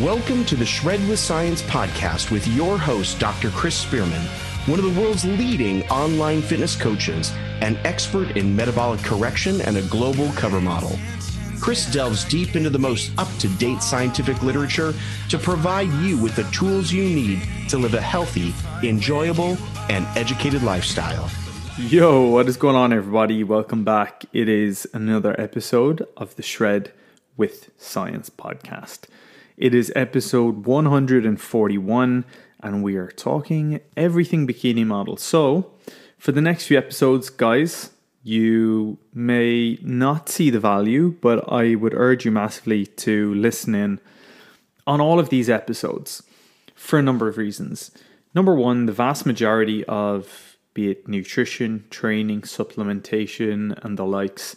Welcome to the Shred with Science podcast with your host, Dr. Chris Spearman, one of the world's leading online fitness coaches, an expert in metabolic correction, and a global cover model. Chris delves deep into the most up to date scientific literature to provide you with the tools you need to live a healthy, enjoyable, and educated lifestyle. Yo, what is going on, everybody? Welcome back. It is another episode of the Shred with Science podcast. It is episode 141, and we are talking everything bikini model. So, for the next few episodes, guys, you may not see the value, but I would urge you massively to listen in on all of these episodes for a number of reasons. Number one, the vast majority of be it nutrition, training, supplementation, and the likes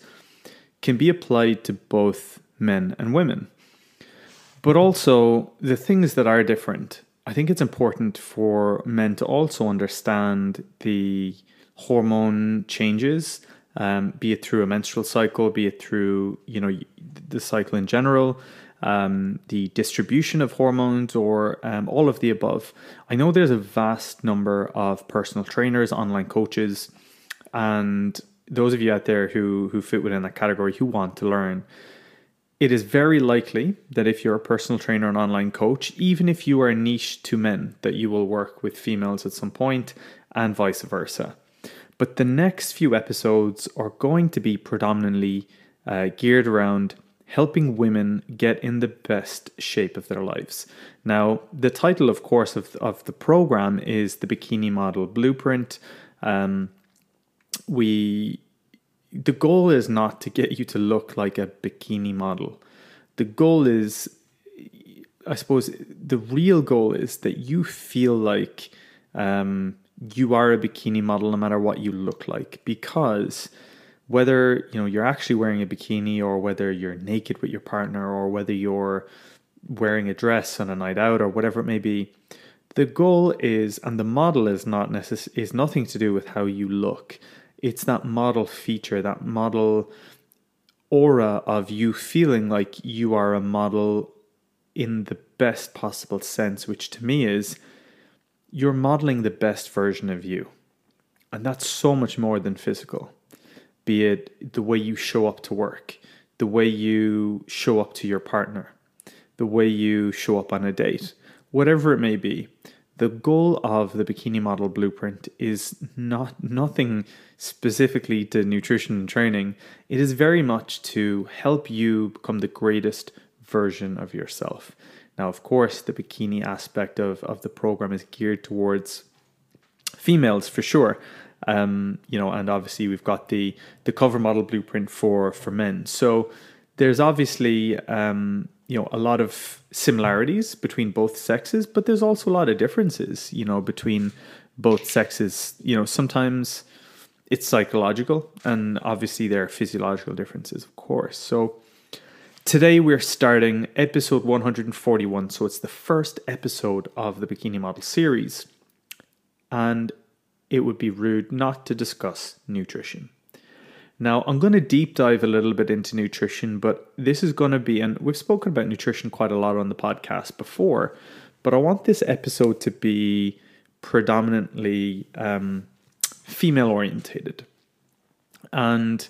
can be applied to both men and women. But also, the things that are different, I think it's important for men to also understand the hormone changes, um, be it through a menstrual cycle, be it through, you know, the cycle in general, um, the distribution of hormones, or um, all of the above. I know there's a vast number of personal trainers, online coaches, and those of you out there who who fit within that category who want to learn it is very likely that if you're a personal trainer and online coach, even if you are niche to men, that you will work with females at some point and vice versa. But the next few episodes are going to be predominantly uh, geared around helping women get in the best shape of their lives. Now, the title, of course, of, of the program is The Bikini Model Blueprint. Um, we the goal is not to get you to look like a bikini model. The goal is, I suppose, the real goal is that you feel like um, you are a bikini model no matter what you look like. Because whether you know you're actually wearing a bikini or whether you're naked with your partner or whether you're wearing a dress on a night out or whatever it may be, the goal is, and the model is not necess- is nothing to do with how you look it's that model feature, that model aura of you feeling like you are a model in the best possible sense, which to me is you're modeling the best version of you. And that's so much more than physical, be it the way you show up to work, the way you show up to your partner, the way you show up on a date, whatever it may be. The goal of the bikini model blueprint is not nothing specifically to nutrition and training. It is very much to help you become the greatest version of yourself. Now, of course, the bikini aspect of, of the program is geared towards females for sure. Um, you know, and obviously we've got the the cover model blueprint for for men. So there's obviously um, you know a lot of similarities between both sexes, but there's also a lot of differences. You know, between both sexes. You know, sometimes it's psychological, and obviously there are physiological differences, of course. So today we're starting episode 141. So it's the first episode of the Bikini Model series, and it would be rude not to discuss nutrition. Now, I'm going to deep dive a little bit into nutrition, but this is going to be, and we've spoken about nutrition quite a lot on the podcast before, but I want this episode to be predominantly um, female orientated. And,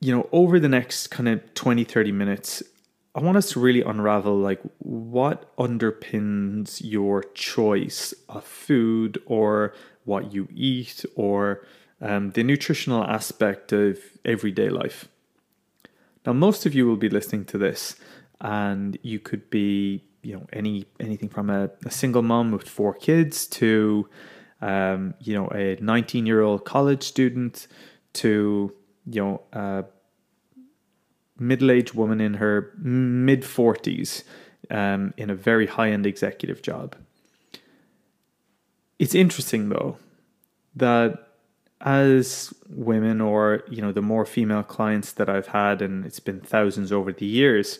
you know, over the next kind of 20, 30 minutes, I want us to really unravel like what underpins your choice of food or what you eat or um, the nutritional aspect of everyday life. Now, most of you will be listening to this, and you could be, you know, any anything from a, a single mom with four kids to, um, you know, a 19 year old college student to, you know, a middle aged woman in her mid 40s um, in a very high end executive job. It's interesting though that as women or you know the more female clients that I've had and it's been thousands over the years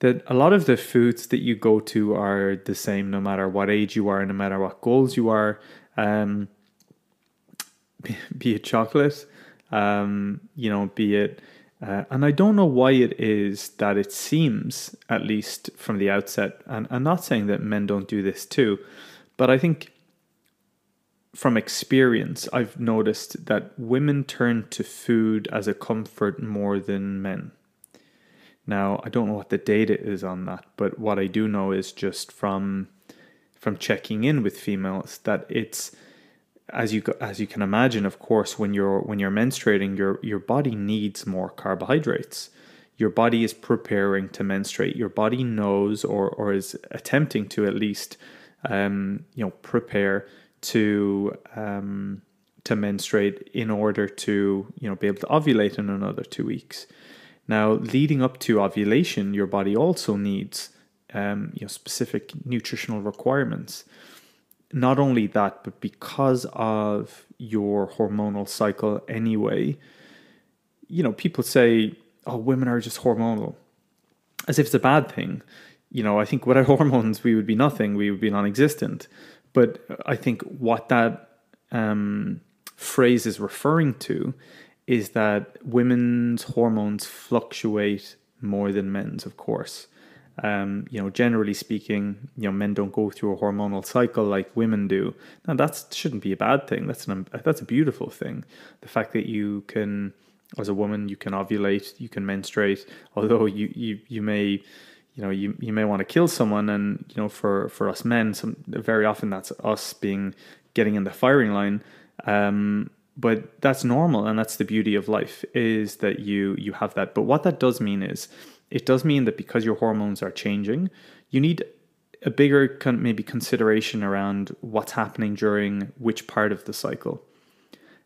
that a lot of the foods that you go to are the same no matter what age you are no matter what goals you are. Um, be, it chocolate um, you know be it Uh, and I don't know why it is that it seems, at least from the outset, and I'm not saying that men don't do this too, but I think from experience, I've noticed that women turn to food as a comfort more than men. Now, I don't know what the data is on that, but what I do know is just from from checking in with females that it's as you as you can imagine, of course, when you're when you're menstruating, your your body needs more carbohydrates. Your body is preparing to menstruate. Your body knows or or is attempting to at least um, you know prepare to um, to menstruate in order to you know be able to ovulate in another two weeks. Now, leading up to ovulation, your body also needs um, you know specific nutritional requirements. Not only that, but because of your hormonal cycle anyway, you know people say, "Oh, women are just hormonal," as if it's a bad thing. You know, I think without hormones, we would be nothing. We would be non-existent. But I think what that um, phrase is referring to is that women's hormones fluctuate more than men's, of course. Um, you know, generally speaking, you know, men don't go through a hormonal cycle like women do. Now, that shouldn't be a bad thing. That's an that's a beautiful thing. The fact that you can, as a woman, you can ovulate, you can menstruate. Although you you you may you know you, you may want to kill someone and you know for for us men some very often that's us being getting in the firing line um, but that's normal and that's the beauty of life is that you you have that. But what that does mean is it does mean that because your hormones are changing you need a bigger con- maybe consideration around what's happening during which part of the cycle.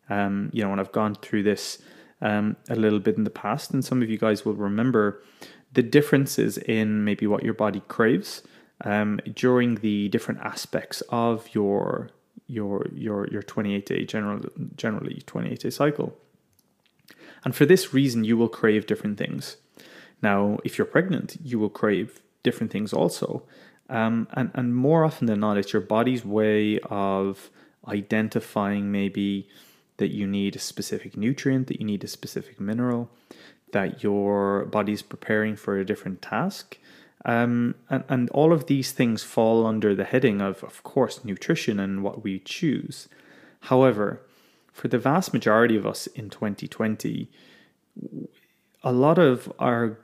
Um, you know and i've gone through this um, a little bit in the past and some of you guys will remember the differences in maybe what your body craves um, during the different aspects of your your your your 28 day general generally 28 day cycle. And for this reason you will crave different things. Now if you're pregnant you will crave different things also. Um, and and more often than not it's your body's way of identifying maybe that you need a specific nutrient that you need a specific mineral that your body's preparing for a different task. Um, and, and all of these things fall under the heading of, of course, nutrition and what we choose. However, for the vast majority of us in 2020, a lot of our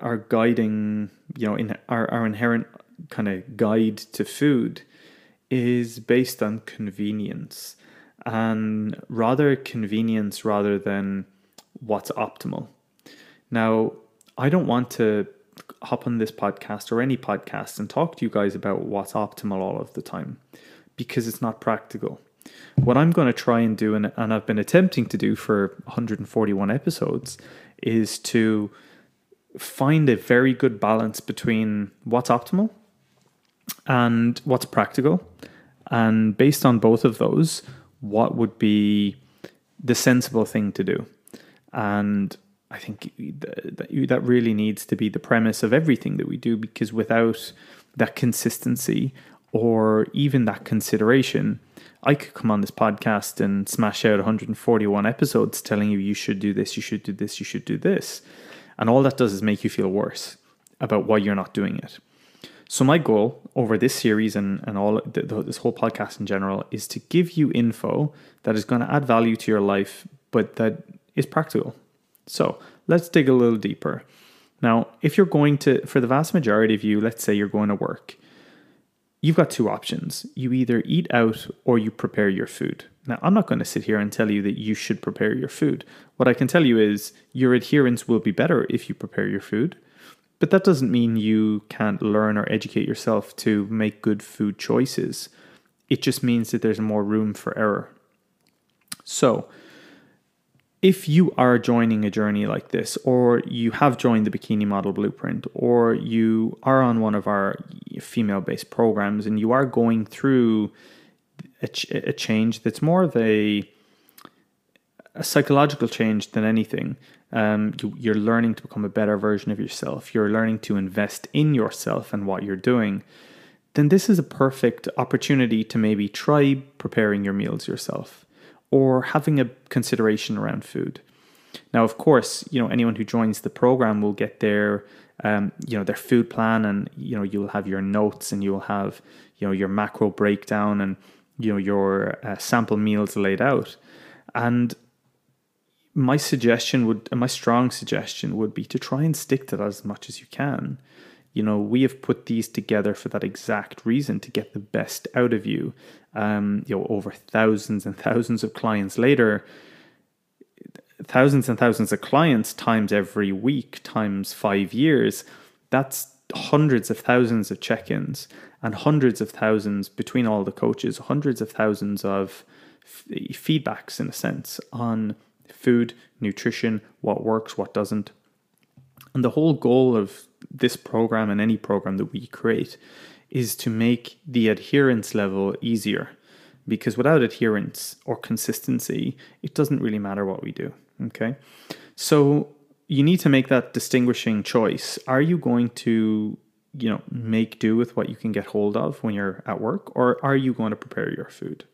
our guiding, you know, in our, our inherent kind of guide to food is based on convenience and rather convenience rather than what's optimal. Now, I don't want to hop on this podcast or any podcast and talk to you guys about what's optimal all of the time because it's not practical. What I'm going to try and do, and, and I've been attempting to do for 141 episodes, is to find a very good balance between what's optimal and what's practical. And based on both of those, what would be the sensible thing to do? And I think that that really needs to be the premise of everything that we do because without that consistency or even that consideration, I could come on this podcast and smash out 141 episodes telling you you should do this, you should do this, you should do this. And all that does is make you feel worse about why you're not doing it. So, my goal over this series and, and all this whole podcast in general is to give you info that is going to add value to your life, but that is practical so let's dig a little deeper. Now, if you're going to, for the vast majority of you, let's say you're going to work, you've got two options. You either eat out or you prepare your food. Now, I'm not going to sit here and tell you that you should prepare your food. What I can tell you is your adherence will be better if you prepare your food, but that doesn't mean you can't learn or educate yourself to make good food choices. It just means that there's more room for error. So, if you are joining a journey like this, or you have joined the Bikini Model Blueprint, or you are on one of our female based programs and you are going through a, ch- a, change that's more of a, a psychological change than anything, um, you, you're learning to become a better version of yourself, you're learning to invest in yourself and what you're doing, then this is a perfect opportunity to maybe try preparing your meals yourself or having a consideration around food. Now, of course, you know anyone who joins the program will get their um, you know their food plan, and you know you'll have your notes, and you'll have you know your macro breakdown, and you know your uh, sample meals laid out. And my suggestion would, my strong suggestion would be to try and stick to that as much as you can. You know, we have put these together for that exact reason to get the best out of you. Um, you know, over thousands and thousands of clients later, thousands and thousands of clients times every week times five years, that's hundreds of thousands of check ins and hundreds of thousands between all the coaches, hundreds of thousands of f- feedbacks in a sense on food, nutrition, what works, what doesn't. And the whole goal of this program and any program that we create is to make the adherence level easier because without adherence or consistency, it doesn't really matter what we do. Okay. So you need to make that distinguishing choice. Are you going to, you know, make do with what you can get hold of when you're at work, or are you going to prepare your food?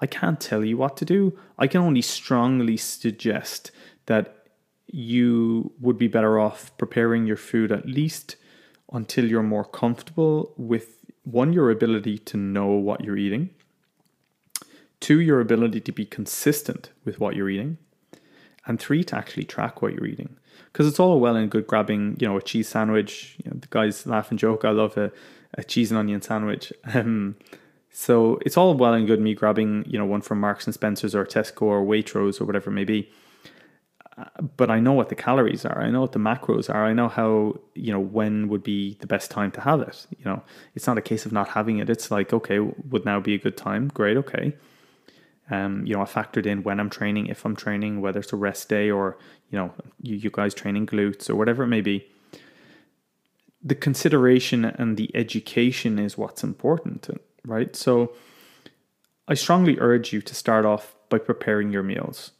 I can't tell you what to do. I can only strongly suggest that you would be better off preparing your food at least until you're more comfortable with one, your ability to know what you're eating, two, your ability to be consistent with what you're eating, and three, to actually track what you're eating. Because it's all well and good grabbing, you know, a cheese sandwich. You know, the guys laugh and joke. I love a, a cheese and onion sandwich. Um, so it's all well and good me grabbing, you know, one from Marks and Spencers or Tesco or Waitrose or whatever it may be. But I know what the calories are. I know what the macros are. I know how, you know, when would be the best time to have it. You know, it's not a case of not having it. It's like, okay, would now be a good time? Great, okay. Um, you know, I factored in when I'm training, if I'm training, whether it's a rest day or, you know, you, you guys training glutes or whatever it may be. The consideration and the education is what's important right? So I strongly urge you to start off by preparing your meals.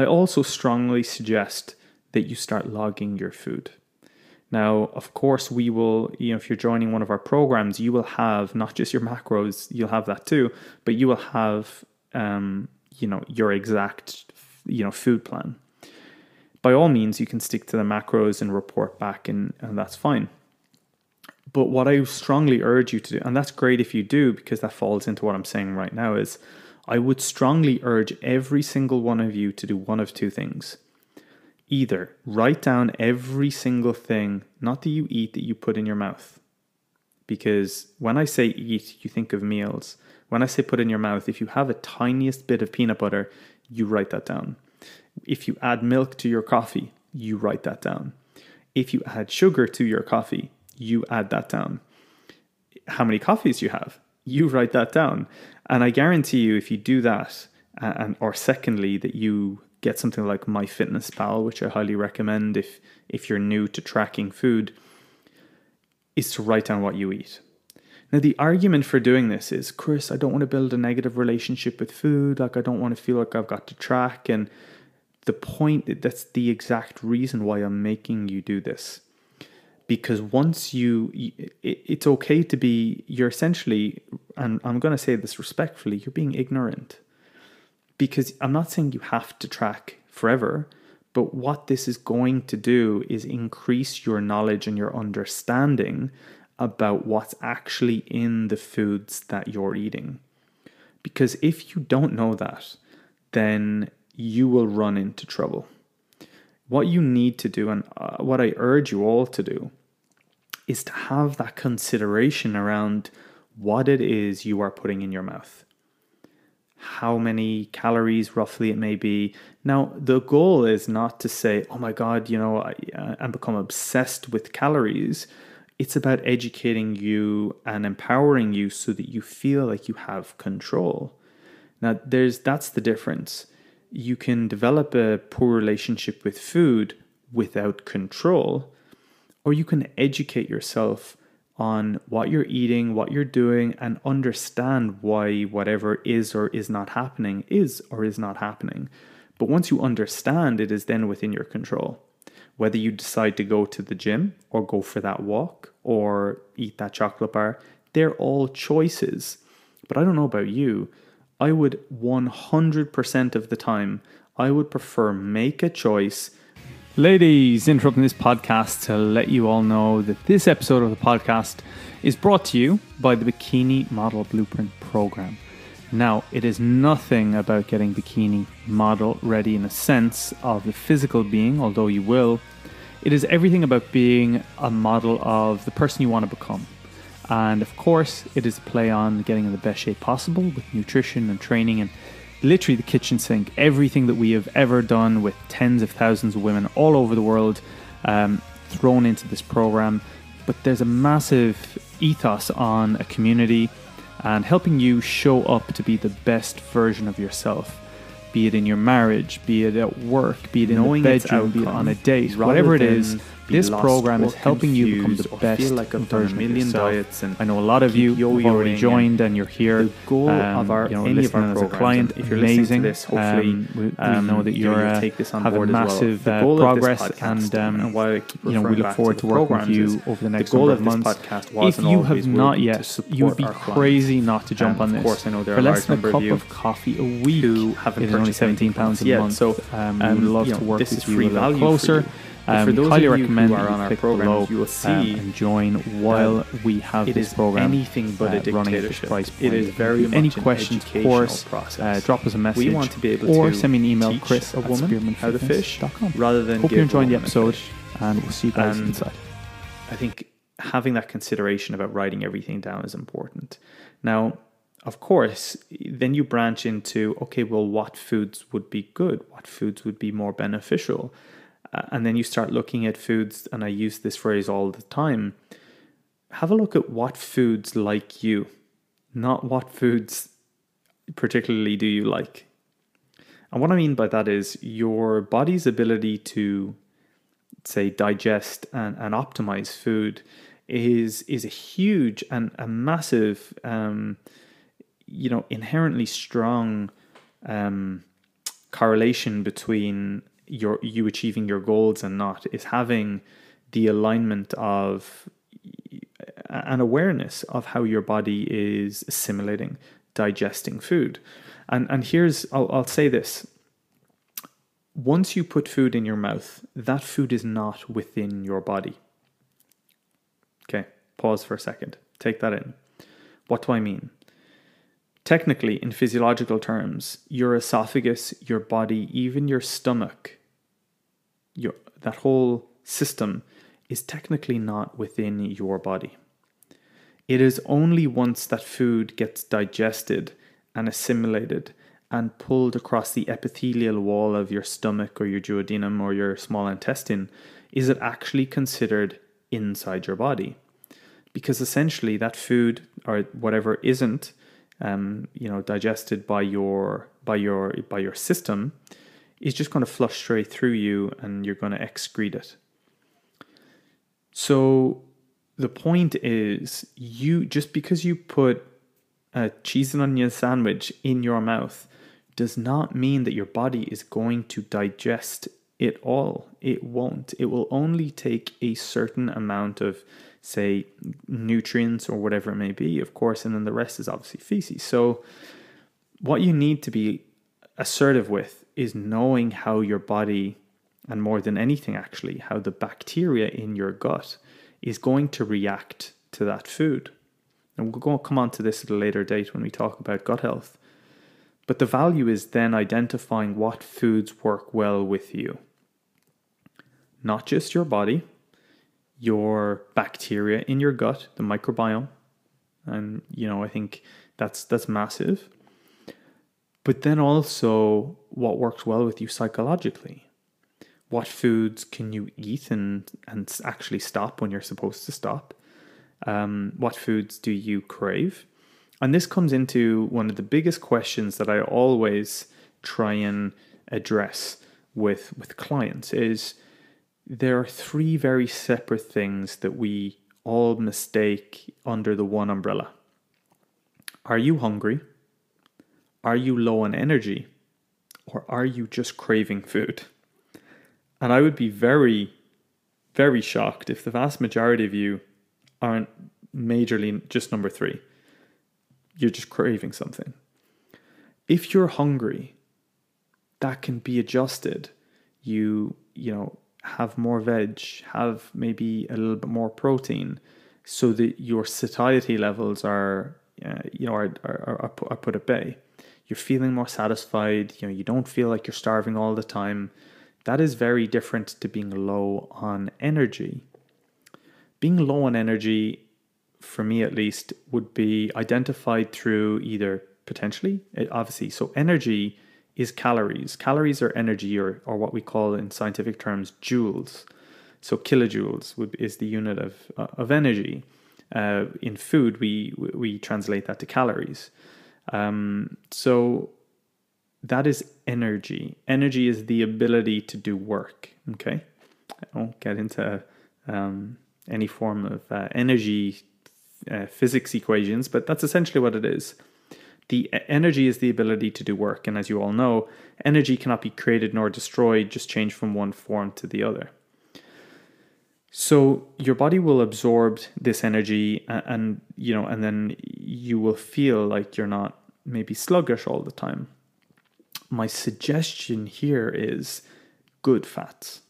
I also strongly suggest that you start logging your food. Now, of course, we will, you know, if you're joining one of our programs, you will have not just your macros, you'll have that too, but you will have, um, you know, your exact, you know, food plan. By all means, you can stick to the macros and report back, and, and that's fine. But what I strongly urge you to do, and that's great if you do, because that falls into what I'm saying right now, is I would strongly urge every single one of you to do one of two things. Either write down every single thing, not that you eat, that you put in your mouth. Because when I say eat, you think of meals. When I say put in your mouth, if you have a tiniest bit of peanut butter, you write that down. If you add milk to your coffee, you write that down. If you add sugar to your coffee, you add that down. How many coffees you have, you write that down. And I guarantee you, if you do that, uh, and or secondly, that you get something like MyFitnessPal, which I highly recommend if if you're new to tracking food, is to write down what you eat. Now, the argument for doing this is, Chris, I don't want to build a negative relationship with food. Like, I don't want to feel like I've got to track. And the point, that's the exact reason why I'm making you do this because once you it's okay to be you're essentially and I'm going to say this respectfully you're being ignorant. Because I'm not saying you have to track forever but what this is going to do is increase your knowledge and your understanding about what's actually in the foods that you're eating. Because if you don't know that then you will run into trouble. What you need to do and uh, what I urge you all to do is to have that consideration around what it is you are putting in your mouth. How many calories roughly it may be. Now, the goal is not to say, oh my God, you know, I, I become obsessed with calories. It's about educating you and empowering you so that you feel like you have control. Now, there's that's the difference. You can develop a poor relationship with food without control or you can educate yourself on what you're eating, what you're doing, and understand why whatever is or is not happening is or is not happening. But once you understand, it is then within your control. Whether you decide to go to the gym or go for that walk or eat that chocolate bar, they're all choices. But I don't know about you. I would 100% of the time, I would prefer make a choice. Ladies, interrupting this podcast to let you all know that this episode of the podcast is brought to you by the Bikini Model Blueprint Program. Now, it is nothing about getting bikini model ready in a sense of the physical being, although you will. It is everything about being a model of the person you want to become. And of course, it is a play on getting in the best shape possible with nutrition and training and literally the kitchen sink. Everything that we have ever done with tens of thousands of women all over the world um, thrown into this program. But there's a massive ethos on a community and helping you show up to be the best version of yourself. Be it in your marriage, be it at work, be it in Knowing the bedroom, be it on a date, whatever it is. This program is helping you become the best like I've done a version of million yourself. diets and I know a lot of you have already joined and you're here. the goal um, of our you know, any of our listening as a client, if you're amazing. this, hopefully, um, we, we um, know that you're uh, take this on having board as well. massive The uh, of progress, podcast, and um, why you know we look forward to to working with you over the next the goal of of months. podcast was If you have not yet, you would be crazy not to jump Um, on of this. course, I know there For are a less large than number a of cup you of coffee a week who haven't it is only seventeen pounds a month. So, um, we um, would love to work this with you free a little closer. Um, for those highly of you recommend who are you on our program, below you will um, see and join while we have it this is program anything but a uh, running at this price It point. is very have any an questions, of course, process. uh, drop us a message. We want to be able or to send me an email, Chris a woman how to fish rather than Hope you're enjoying the episode, and we'll see you guys And inside. I think having that consideration about writing everything down is important. Now, of course, then you branch into okay, well, what foods would be good? What foods would be more beneficial? And then you start looking at foods, and I use this phrase all the time. Have a look at what foods like you, not what foods particularly do you like. And what I mean by that is your body's ability to say digest and, and optimize food is is a huge and a massive um, you know inherently strong um, correlation between your you achieving your goals and not is having the alignment of an awareness of how your body is assimilating digesting food and and here's I'll, I'll say this once you put food in your mouth, that food is not within your body. Okay, pause for a second. Take that in. What do I mean? Technically, in physiological terms, your esophagus, your body, even your stomach, your that whole system is technically not within your body. It is only once that food gets digested and assimilated and pulled across the epithelial wall of your stomach or your duodenum or your small intestine is it actually considered inside your body. Because essentially, that food or whatever isn't, um, you know, digested by your by your by your system, is just going to flush straight through you, and you're going to excrete it. So the point is, you just because you put a cheese and onion sandwich in your mouth does not mean that your body is going to digest it all. It won't. It will only take a certain amount of, say, nutrients or whatever it may be, of course, and then the rest is obviously feces. So, what you need to be assertive with is knowing how your body, and more than anything, actually, how the bacteria in your gut is going to react to that food. And we'll come on to this at a later date when we talk about gut health. But the value is then identifying what foods work well with you. Not just your body, your bacteria in your gut, the microbiome. And you know, I think that's that's massive. But then also what works well with you psychologically. What foods can you eat and, and actually stop when you're supposed to stop? Um, what foods do you crave? And this comes into one of the biggest questions that I always try and address with with clients is there are three very separate things that we all mistake under the one umbrella. Are you hungry? Are you low on energy? Or are you just craving food? And I would be very, very shocked if the vast majority of you aren't majorly just number three you're just craving something. if you're hungry, that can be adjusted. You, you know, have more veg, have maybe a little bit more protein so that your satiety levels are, uh, you know, are, are, are, put at bay. You're feeling more satisfied. You know, you don't feel like you're starving all the time. That is very different to being low on energy. Being low on energy, for me at least, would be identified through either potentially, eh, obviously, so energy is calories. Calories are energy, or, or what we call in scientific terms joules. So kilojoules would, is the unit of, uh, of energy. Uh, in food, we, we translate that to calories. Um, so that is energy. Energy is the ability to do work. Okay, I won't get into um, any form of uh, energy uh, physics equations, but that's essentially what it is. The energy is the ability to do work, and as you all know, energy cannot be created nor destroyed, just change from one form to the other. So your body will absorb this energy, and, and you know, and then you will feel like you're not maybe sluggish all the time. My suggestion here is good fats.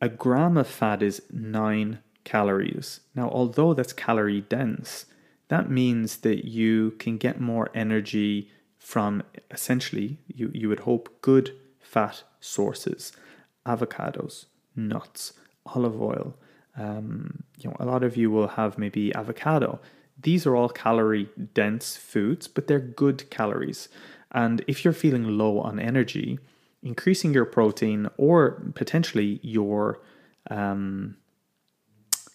A gram of fat is nine calories. Now, although that's calorie dense, that means that you can get more energy from essentially, you, you would hope, good fat sources avocados, nuts, olive oil. Um, you know, a lot of you will have maybe avocado. These are all calorie dense foods, but they're good calories. And if you're feeling low on energy, increasing your protein or potentially your um,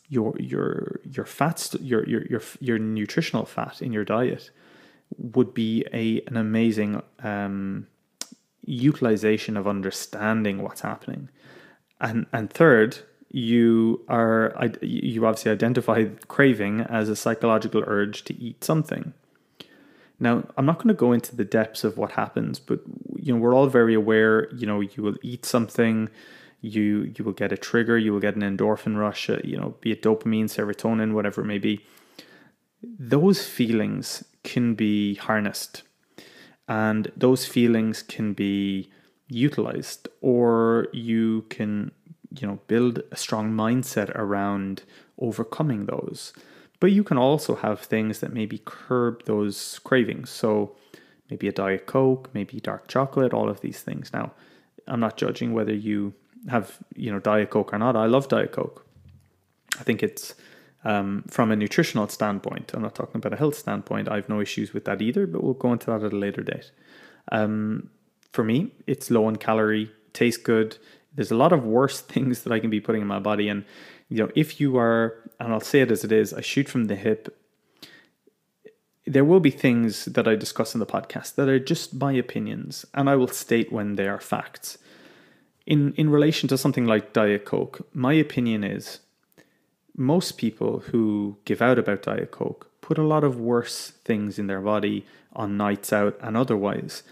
your your your fats your your your your nutritional fat in your diet would be a an amazing um, utilization of understanding what's happening and and third you are you obviously identify craving as a psychological urge to eat something now i'm not going to go into the depths of what happens but you know we're all very aware you know you will eat something you you will get a trigger, you will get an endorphin rush, uh, you know, be it dopamine, serotonin, whatever it may be. Those feelings can be harnessed, and those feelings can be utilized, or you can you know build a strong mindset around overcoming those. But you can also have things that maybe curb those cravings. So maybe a diet coke, maybe dark chocolate, all of these things. Now, I'm not judging whether you have you know diet coke or not. I love diet coke. I think it's um, from a nutritional standpoint. I'm not talking about a health standpoint. I have no issues with that either, but we'll go into that at a later date. Um, for me, it's low in calorie, tastes good. There's a lot of worse things that I can be putting in my body, and you know if you are, and I'll say it as it is, I shoot from the hip. There will be things that I discuss in the podcast that are just my opinions, and I will state when they are facts in in relation to something like diet coke my opinion is most people who give out about diet coke put a lot of worse things in their body on nights out and otherwise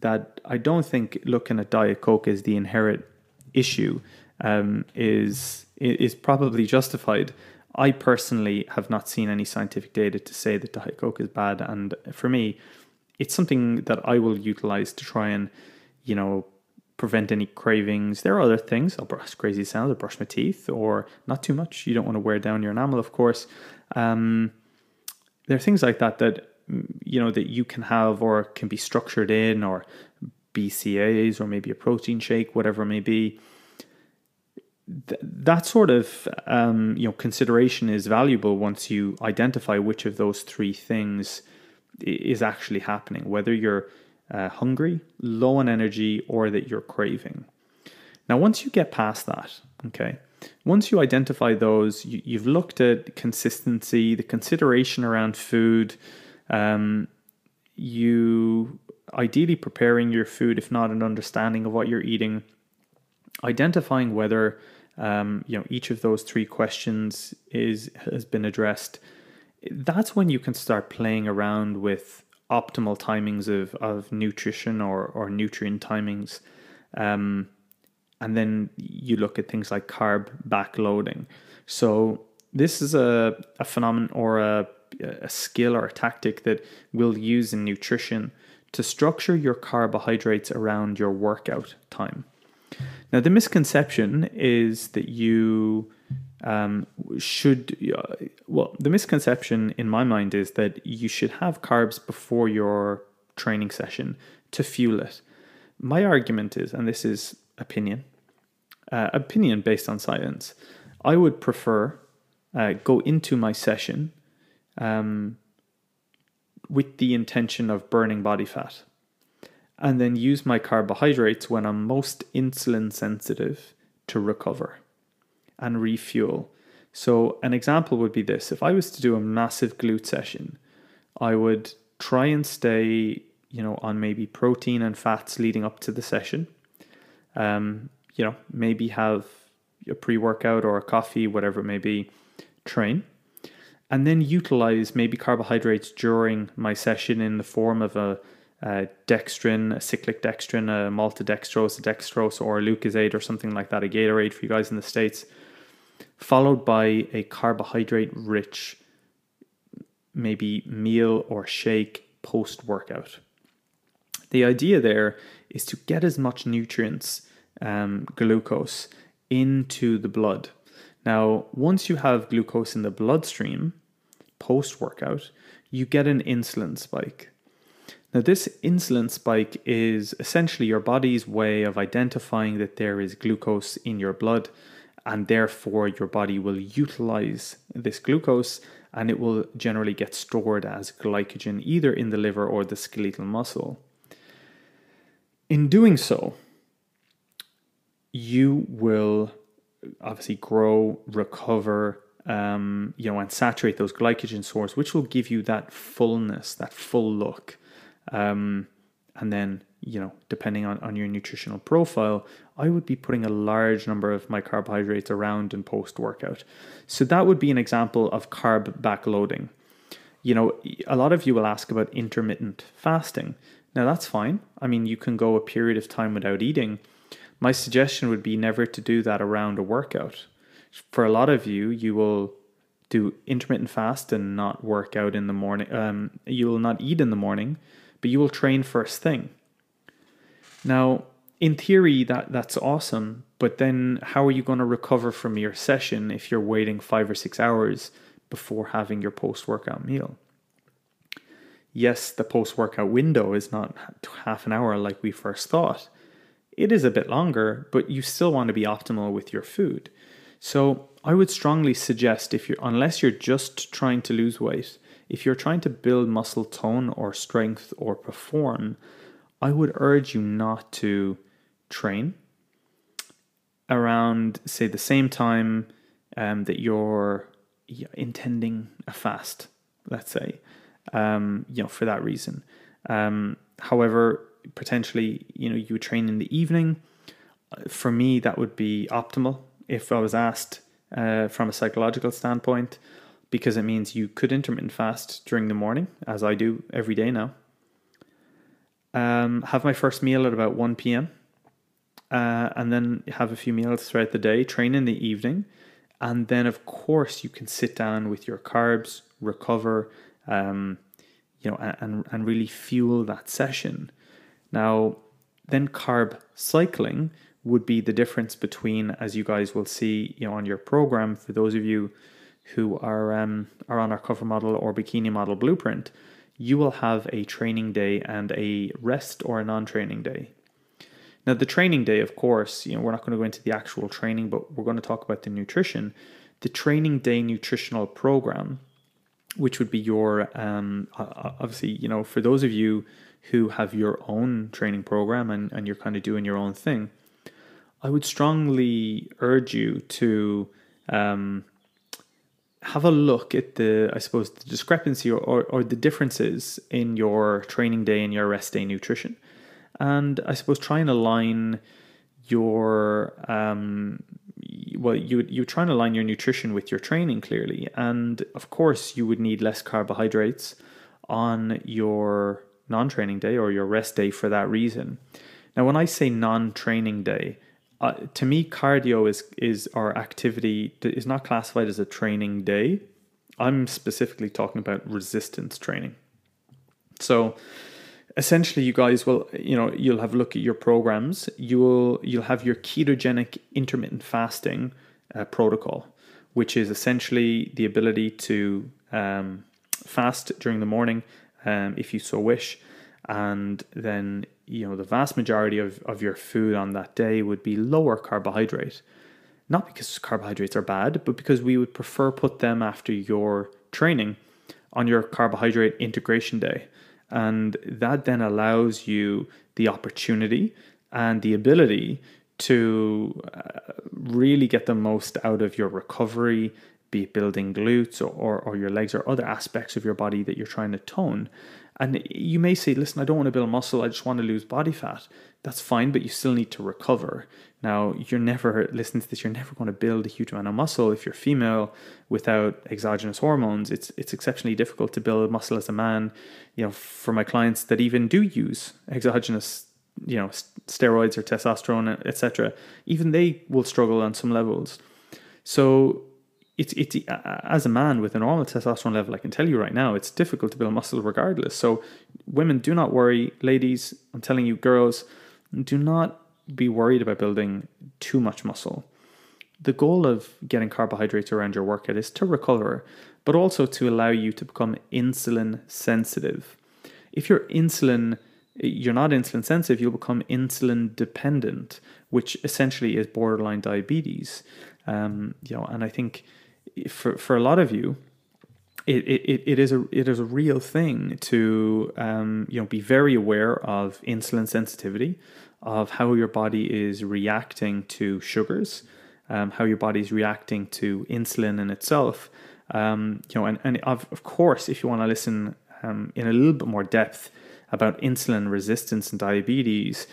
that i don't think looking at diet coke as the inherent issue um, is is probably justified i personally have not seen any scientific data to say that diet coke is bad and for me it's something that i will utilize to try and you know prevent any cravings. There are other things. I'll brush crazy sounds. I'll brush my teeth, or not too much. You don't want to wear down your enamel, of course. Um, there are things like that that you know that you can have or can be structured in, or BCAAs, or maybe a protein shake, whatever it may be. Th- that sort of um, you know consideration is valuable once you identify which of those three things is actually happening. Whether you're uh, hungry, low on energy, or that you're craving. Now, once you get past that, okay, once you identify those, you, have looked at consistency, the consideration around food, um, you ideally preparing your food, if not an understanding of what you're eating, identifying whether um, you know each of those three questions is has been addressed. That's when you can start playing around with optimal timings of, of nutrition or, or nutrient timings. Um, and then you look at things like carb backloading. So this is a, a phenomenon or a, a skill or a tactic that we'll use in nutrition to structure your carbohydrates around your workout time. Now, the misconception is that you um, should, uh, well, the misconception in my mind is that you should have carbs before your training session to fuel it. My argument is, and this is opinion, uh, opinion based on science, I would prefer uh, go into my session um, with the intention of burning body fat and then use my carbohydrates when I'm most insulin sensitive to recover and refuel. So, an example would be this if I was to do a massive glute session, I would try and stay, you know, on maybe protein and fats leading up to the session. Um, you know, maybe have a pre workout or a coffee, whatever it may be, train, and then utilize maybe carbohydrates during my session in the form of a, a dextrin, a cyclic dextrin, a maltodextrose, a dextrose, or a Lucozade or something like that, a Gatorade for you guys in the States, followed by a carbohydrate rich, maybe meal or shake post workout. The idea there is to get as much nutrients, um, glucose, into the blood. Now, once you have glucose in the bloodstream post workout, you get an insulin spike. Now, this insulin spike is essentially your body's way of identifying that there is glucose in your blood, and therefore your body will utilize this glucose and it will generally get stored as glycogen either in the liver or the skeletal muscle. In doing so, you will obviously grow, recover, um, you know, and saturate those glycogen stores, which will give you that fullness, that full look. Um, and then, you know, depending on, on your nutritional profile, I would be putting a large number of my carbohydrates around in post workout. So that would be an example of carb backloading. You know, a lot of you will ask about intermittent fasting. Now, that's fine. I mean, you can go a period of time without eating my suggestion would be never to do that around a workout. For a lot of you, you will do intermittent fast and not work out in the morning. Um, you will not eat in the morning, but you will train first thing. Now, in theory, that that's awesome. But then, how are you going to recover from your session if you're waiting five or six hours before having your post workout meal? Yes, the post workout window is not half an hour like we first thought, it is a bit longer, but you still want to be optimal with your food. So I would strongly suggest if you're unless you're just trying to lose weight, if you're trying to build muscle tone or strength or perform, I would urge you not to train around say the same time um, that you're intending a fast, let's say, um, you know, for that reason. Um, however, potentially, you know, you would train in the evening. For me, that would be optimal if I was asked uh, from a psychological standpoint, because it means you could intermittent fast during the morning, as I do every day now. Um, have my first meal at about 1 p.m. Uh, and then have a few meals throughout the day, train in the evening. And then, of course, you can sit down with your carbs, recover, um, you know, and, and really fuel that session. Now, then carb cycling would be the difference between, as you guys will see, you know, on your program. For those of you who are um, are on our cover model or bikini model blueprint, you will have a training day and a rest or a non-training day. Now, the training day, of course, you know, we're not going to go into the actual training, but we're going to talk about the nutrition. The training day nutritional program, which would be your um, obviously, you know, for those of you who have your own training program and, and you're kind of doing your own thing, I would strongly urge you to um, have a look at the, I suppose, the discrepancy or, or, or, the differences in your training day and your rest day nutrition. And I suppose try and align your, um, well, you, you try and align your nutrition with your training clearly. And of course, you would need less carbohydrates on your non training day or your rest day for that reason. Now, when I say non training day, uh, to me, cardio is is our activity that is not classified as a training day. I'm specifically talking about resistance training. So, essentially you guys will you know you'll have a look at your programs you'll you'll have your ketogenic intermittent fasting uh, protocol which is essentially the ability to um, fast during the morning um, if you so wish and then you know the vast majority of, of your food on that day would be lower carbohydrate not because carbohydrates are bad but because we would prefer put them after your training on your carbohydrate integration day and that then allows you the opportunity and the ability to uh, really get the most out of your recovery, be it building glutes or, or, or, your legs or other aspects of your body that you're trying to tone. And you may say, listen, I don't want to build muscle, I just want to lose body fat. That's fine, but you still need to recover. Now, you're never, listen to this, you're never going to build a huge amount of muscle if you're female without exogenous hormones. It's, it's exceptionally difficult to build muscle as a man. You know, for my clients that even do use exogenous you know steroids or testosterone etc even they will struggle on some levels so it's it's as a man with a normal testosterone level, I can tell you right now, it's difficult to build muscle regardless. So, women, do not worry, ladies. I'm telling you, girls, do not be worried about building too much muscle. The goal of getting carbohydrates around your workout is to recover, but also to allow you to become insulin sensitive. If you're insulin, you're not insulin sensitive, you'll become insulin dependent, which essentially is borderline diabetes. Um, you know, and I think for for a lot of you, it, it, it is a it is a real thing to um, you know be very aware of insulin sensitivity, of how your body is reacting to sugars, um, how your body is reacting to insulin in itself. Um, you know, and, and of, of course, if you want to listen um, in a little bit more depth about insulin resistance and diabetes,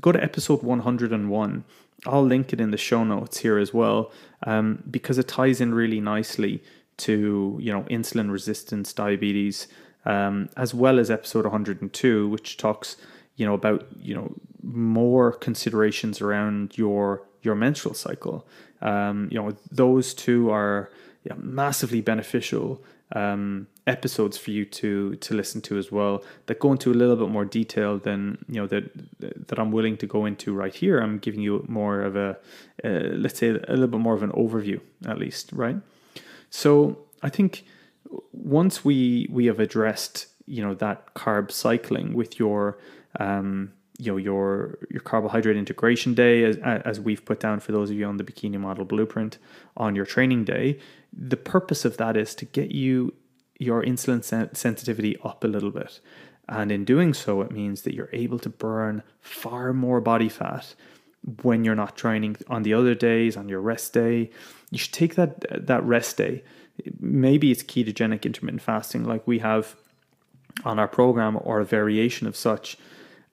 go to episode 101 I'll link it in the show notes here as well, um, because it ties in really nicely to you know insulin resistance, diabetes, um, as well as episode 102, which talks you know about you know more considerations around your your menstrual cycle. Um, you know those two are yeah, massively beneficial um, episodes for you to to listen to as well that go into a little bit more detail than you know that that I'm willing to go into right here. I'm giving you more of a uh, let's say a little bit more of an overview at least, right? So I think once we we have addressed you know that carb cycling with your um, you know your your carbohydrate integration day as, as we've put down for those of you on the bikini model blueprint on your training day the purpose of that is to get you your insulin sen- sensitivity up a little bit. And in doing so, it means that you're able to burn far more body fat when you're not training on the other days, on your rest day. You should take that that rest day. Maybe it's ketogenic intermittent fasting like we have on our program or a variation of such.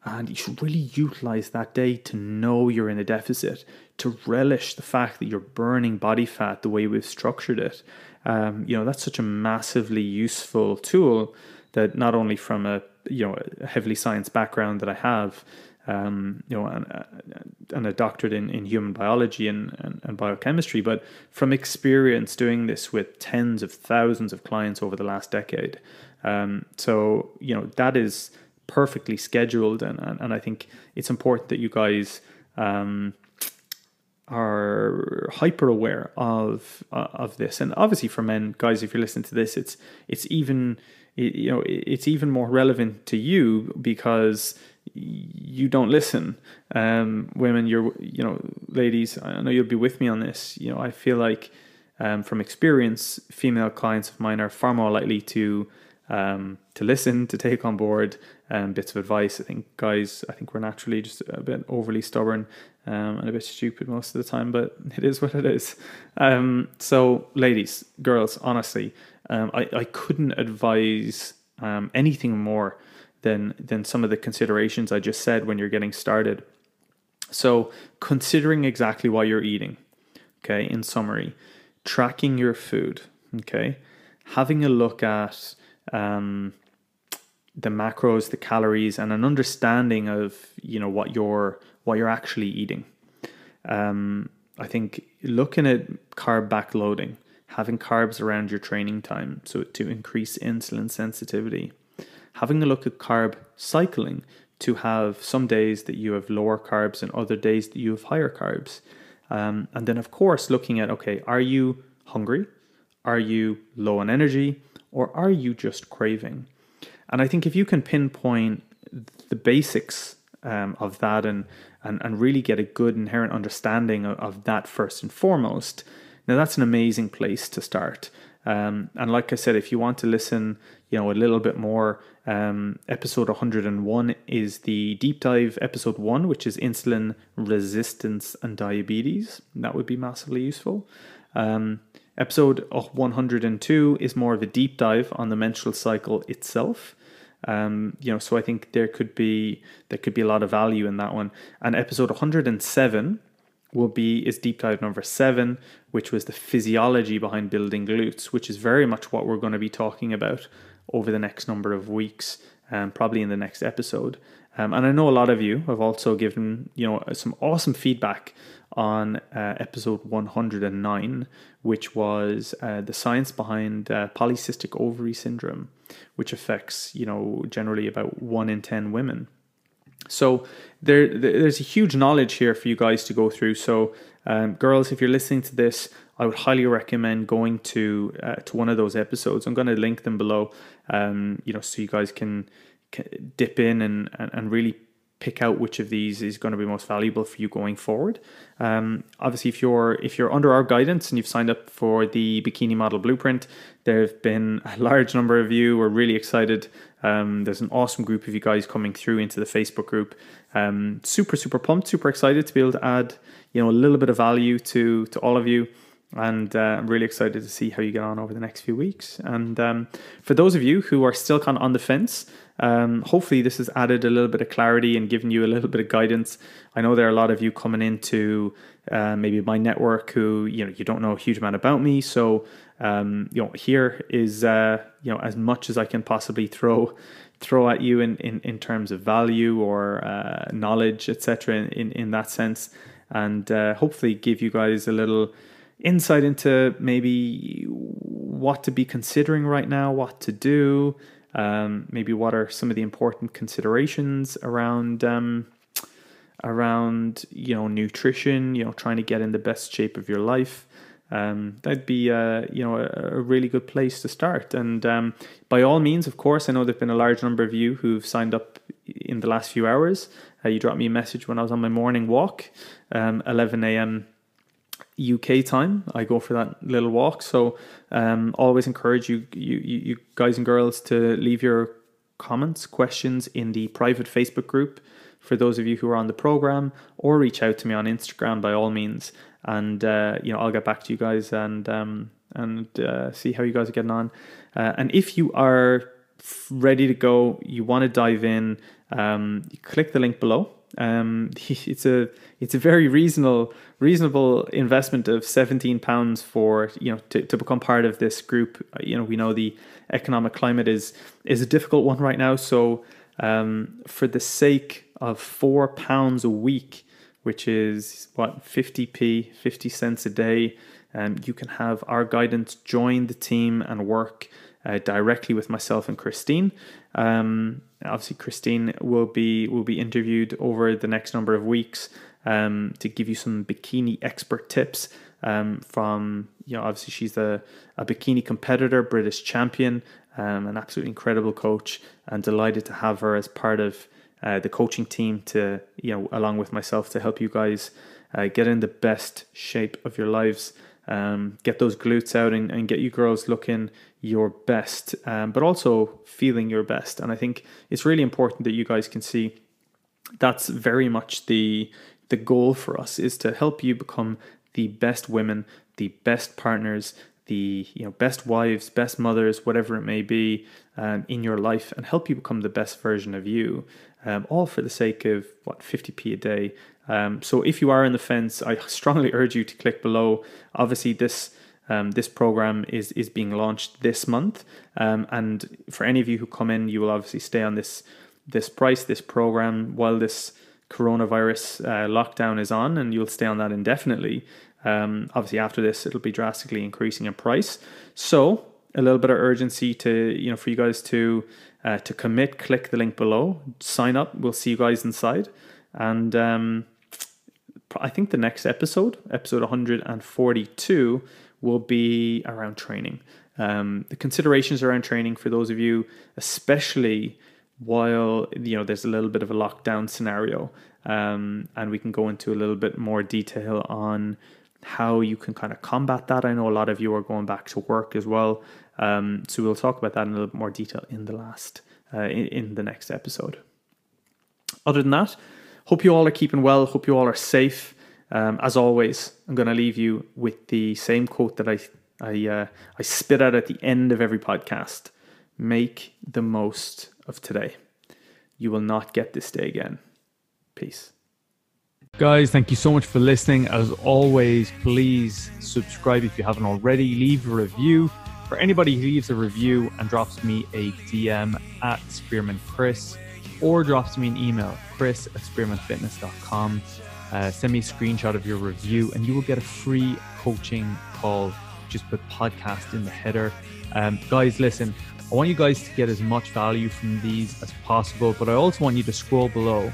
And you should really utilize that day to know you're in a deficit, to relish the fact that you're burning body fat the way we've structured it, um, you know that's such a massively useful tool that not only from a you know a heavily science background that I have, um, you know, and, uh, and, a doctorate in, in human biology and, and, and, biochemistry, but from experience doing this with tens of thousands of clients over the last decade. Um, so, you know, that is perfectly scheduled. And, and, and I think it's important that you guys um, are hyper aware of uh, of this and obviously for men guys if you're listening to this it's it's even you know it's even more relevant to you because you don't listen um, women you're you know ladies i know you'll be with me on this you know i feel like um, from experience female clients of mine are far more likely to um, to listen, to take on board um, bits of advice. I think guys, I think we're naturally just a bit overly stubborn um, and a bit stupid most of the time, but it is what it is. Um, so, ladies, girls, honestly, um, I, I couldn't advise um, anything more than than some of the considerations I just said when you're getting started. So, considering exactly what you're eating, okay, in summary, tracking your food, okay, having a look at um, the macros, the calories, and an understanding of you know what you're what you're actually eating. Um, I think looking at carb backloading, having carbs around your training time, so to increase insulin sensitivity, having a look at carb cycling to have some days that you have lower carbs and other days that you have higher carbs. Um, and then, of course, looking at okay, are you hungry? Are you low on energy? Or are you just craving? And I think if you can pinpoint the basics um, of that and, and, and really get a good inherent understanding of, of that first and foremost, now that's an amazing place to start. Um, and like I said, if you want to listen, you know, a little bit more, um, episode 101 is the deep dive episode one, which is insulin resistance and diabetes. That would be massively useful. Um, episode 102 is more of a deep dive on the menstrual cycle itself. Um, you know, so I think there could be there could be a lot of value in that one. And episode 107 will be is deep dive number seven, which was the physiology behind building glutes, which is very much what we're going to be talking about over the next number of weeks, um, probably in the next episode. Um, and I know a lot of you have also given you know some awesome feedback on uh, episode 109, which was uh, the science behind uh, polycystic ovary syndrome, which affects you know generally about one in ten women. So there, there's a huge knowledge here for you guys to go through. So, um, girls, if you're listening to this, I would highly recommend going to uh, to one of those episodes. I'm going to link them below, um, you know, so you guys can, can dip in and, and, really pick out which of these is going to be most valuable for you going forward. Um, obviously, if you're if you're under our guidance and you've signed up for the Bikini Model Blueprint, there have been a large number of you. We're really excited. Um, there's an awesome group of you guys coming through into the Facebook group. Um, super super pumped, super excited to be able to add you know a little bit of value to to all of you and uh, I'm really excited to see how you get on over the next few weeks. And um, for those of you who are still kind of on the fence, um, hopefully this has added a little bit of clarity and given you a little bit of guidance. I know there are a lot of you coming into uh, maybe my network who you know you don't know a huge amount about me, so um, you know here is uh, you know as much as I can possibly throw throw at you in in, in terms of value or uh, knowledge, etc. In, in that sense, and uh, hopefully give you guys a little insight into maybe what to be considering right now, what to do, um, maybe what are some of the important considerations around um, around you know nutrition, you know trying to get in the best shape of your life. Um, that'd be uh, you know a, a, really good place to start. And um, by all means, of course, I know there've been a large number of you who've signed up in the last few hours. Uh, you dropped me a message when I was on my morning walk, um, 11 a.m. UK time. I go for that little walk. So um, always encourage you, you, you guys and girls to leave your comments, questions in the private Facebook group for those of you who are on the program, or reach out to me on Instagram by all means, and uh, you know I'll get back to you guys and um, and uh, see how you guys are getting on. Uh, and if you are ready to go, you want to dive in, um, click the link below um, it's a it's a very reasonable reasonable investment of seventeen pounds for you know to, to become part of this group. You know we know the economic climate is is a difficult one right now. So um, for the sake of four pounds a week, which is what fifty p fifty cents a day, um, you can have our guidance, join the team, and work uh, directly with myself and Christine. Um, obviously, Christine will be will be interviewed over the next number of weeks um, to give you some bikini expert tips. Um, from you know, obviously she's a, a bikini competitor, British champion, um, an absolutely incredible coach, and delighted to have her as part of uh, the coaching team to you know along with myself to help you guys uh, get in the best shape of your lives um, get those glutes out and, and, get you girls looking your best, um, but also feeling your best. And I think it's really important that you guys can see that's very much the the goal for us is to help you become the best women, the best partners, the you know best wives, best mothers, whatever it may be um, in your life, and help you become the best version of you. Um, all for the sake of what 50p a day um, so if you are in the fence, I strongly urge you to click below. Obviously, this um, this program is is being launched this month, um, and for any of you who come in, you will obviously stay on this this price, this program while this coronavirus uh, lockdown is on, and you'll stay on that indefinitely. Um, obviously, after this, it'll be drastically increasing in price. So a little bit of urgency to you know for you guys to Uh, to commit, click the link below, sign up. We'll see you guys inside. And um, I think the next episode, episode 142, will be around training. Um, the considerations around training for those of you, especially while you know there's a little bit of a lockdown scenario, um, and we can go into a little bit more detail on how you can kind of combat that. I know a lot of you are going back to work as well, um, so we'll talk about that in a little bit more detail in the last uh, in, the next episode. Other than that, hope you all are keeping well. Hope you all are safe. Um, as always, I'm going to leave you with the same quote that I I uh, I spit out at the end of every podcast. Make the most of today. You will not get this day again. Peace. Guys, thank you so much for listening. As always, please subscribe if you haven't already. Leave a review. For anybody who leaves a review and drops me a DM at Spearman Chris or drops me an email, chris at spearmanfitness.com, uh, send me a screenshot of your review and you will get a free coaching call. Just put podcast in the header. Um, guys, listen, I want you guys to get as much value from these as possible, but I also want you to scroll below.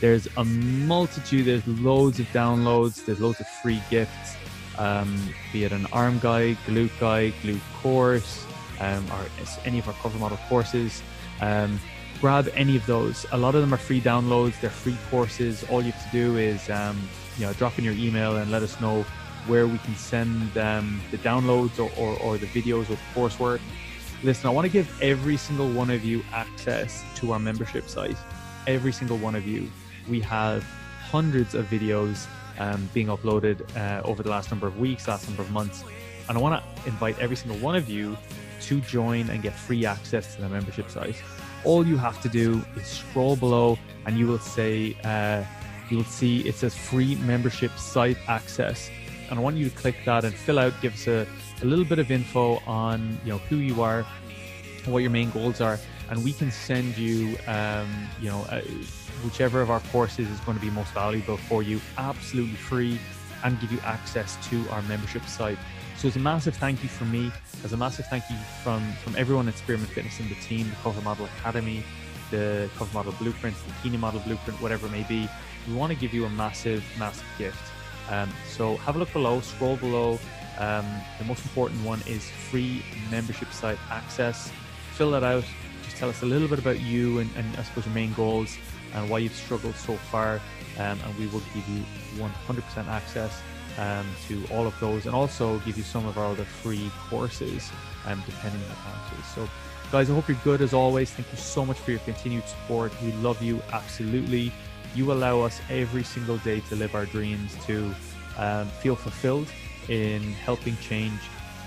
There's a multitude, there's loads of downloads, there's loads of free gifts, um, be it an arm guide, glute guide, glute course, um, or any of our cover model courses. Um, grab any of those. A lot of them are free downloads, they're free courses. All you have to do is um, you know drop in your email and let us know where we can send um, the downloads or, or, or the videos with coursework Listen, I want to give every single one of you access to our membership site. Every single one of you. We have hundreds of videos um, being uploaded uh, over the last number of weeks, last number of months. And I want to invite every single one of you to join and get free access to the membership site. All you have to do is scroll below and you will say, uh, you will see it says free membership site access. And I want you to click that and fill out, give us a, a little bit of info on you know who you are, what your main goals are, and we can send you um, you know uh, whichever of our courses is going to be most valuable for you, absolutely free, and give you access to our membership site. So it's a massive thank you from me, as a massive thank you from from everyone at Spearman Fitness and the team, the Cover Model Academy, the Cover Model Blueprint, the Bikini Model Blueprint, whatever it may be. We want to give you a massive, massive gift. Um, so have a look below, scroll below, um, the most important one is free membership site access. Fill that out. Just tell us a little bit about you and, and I suppose your main goals and why you've struggled so far. Um, and we will give you 100% access um, to all of those and also give you some of our other free courses um, depending on answers. So, guys, I hope you're good as always. Thank you so much for your continued support. We love you absolutely. You allow us every single day to live our dreams, to um, feel fulfilled in helping change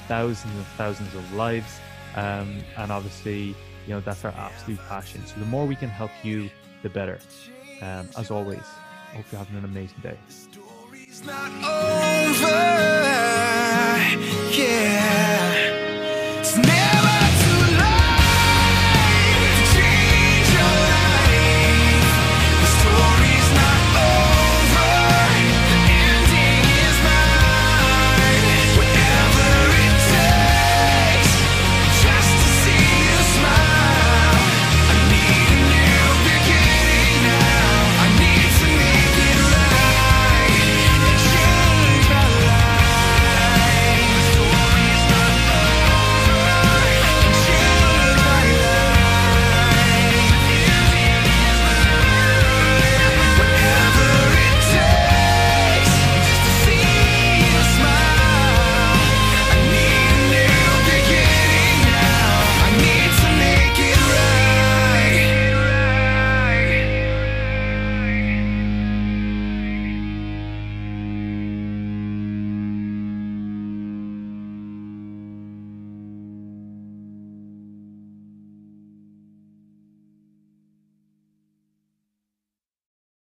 thousands and thousands of lives. Um, and obviously, you know, that's our absolute passion. So the more we can help you, the better. Um, as always, hope you're having an amazing day. Yeah.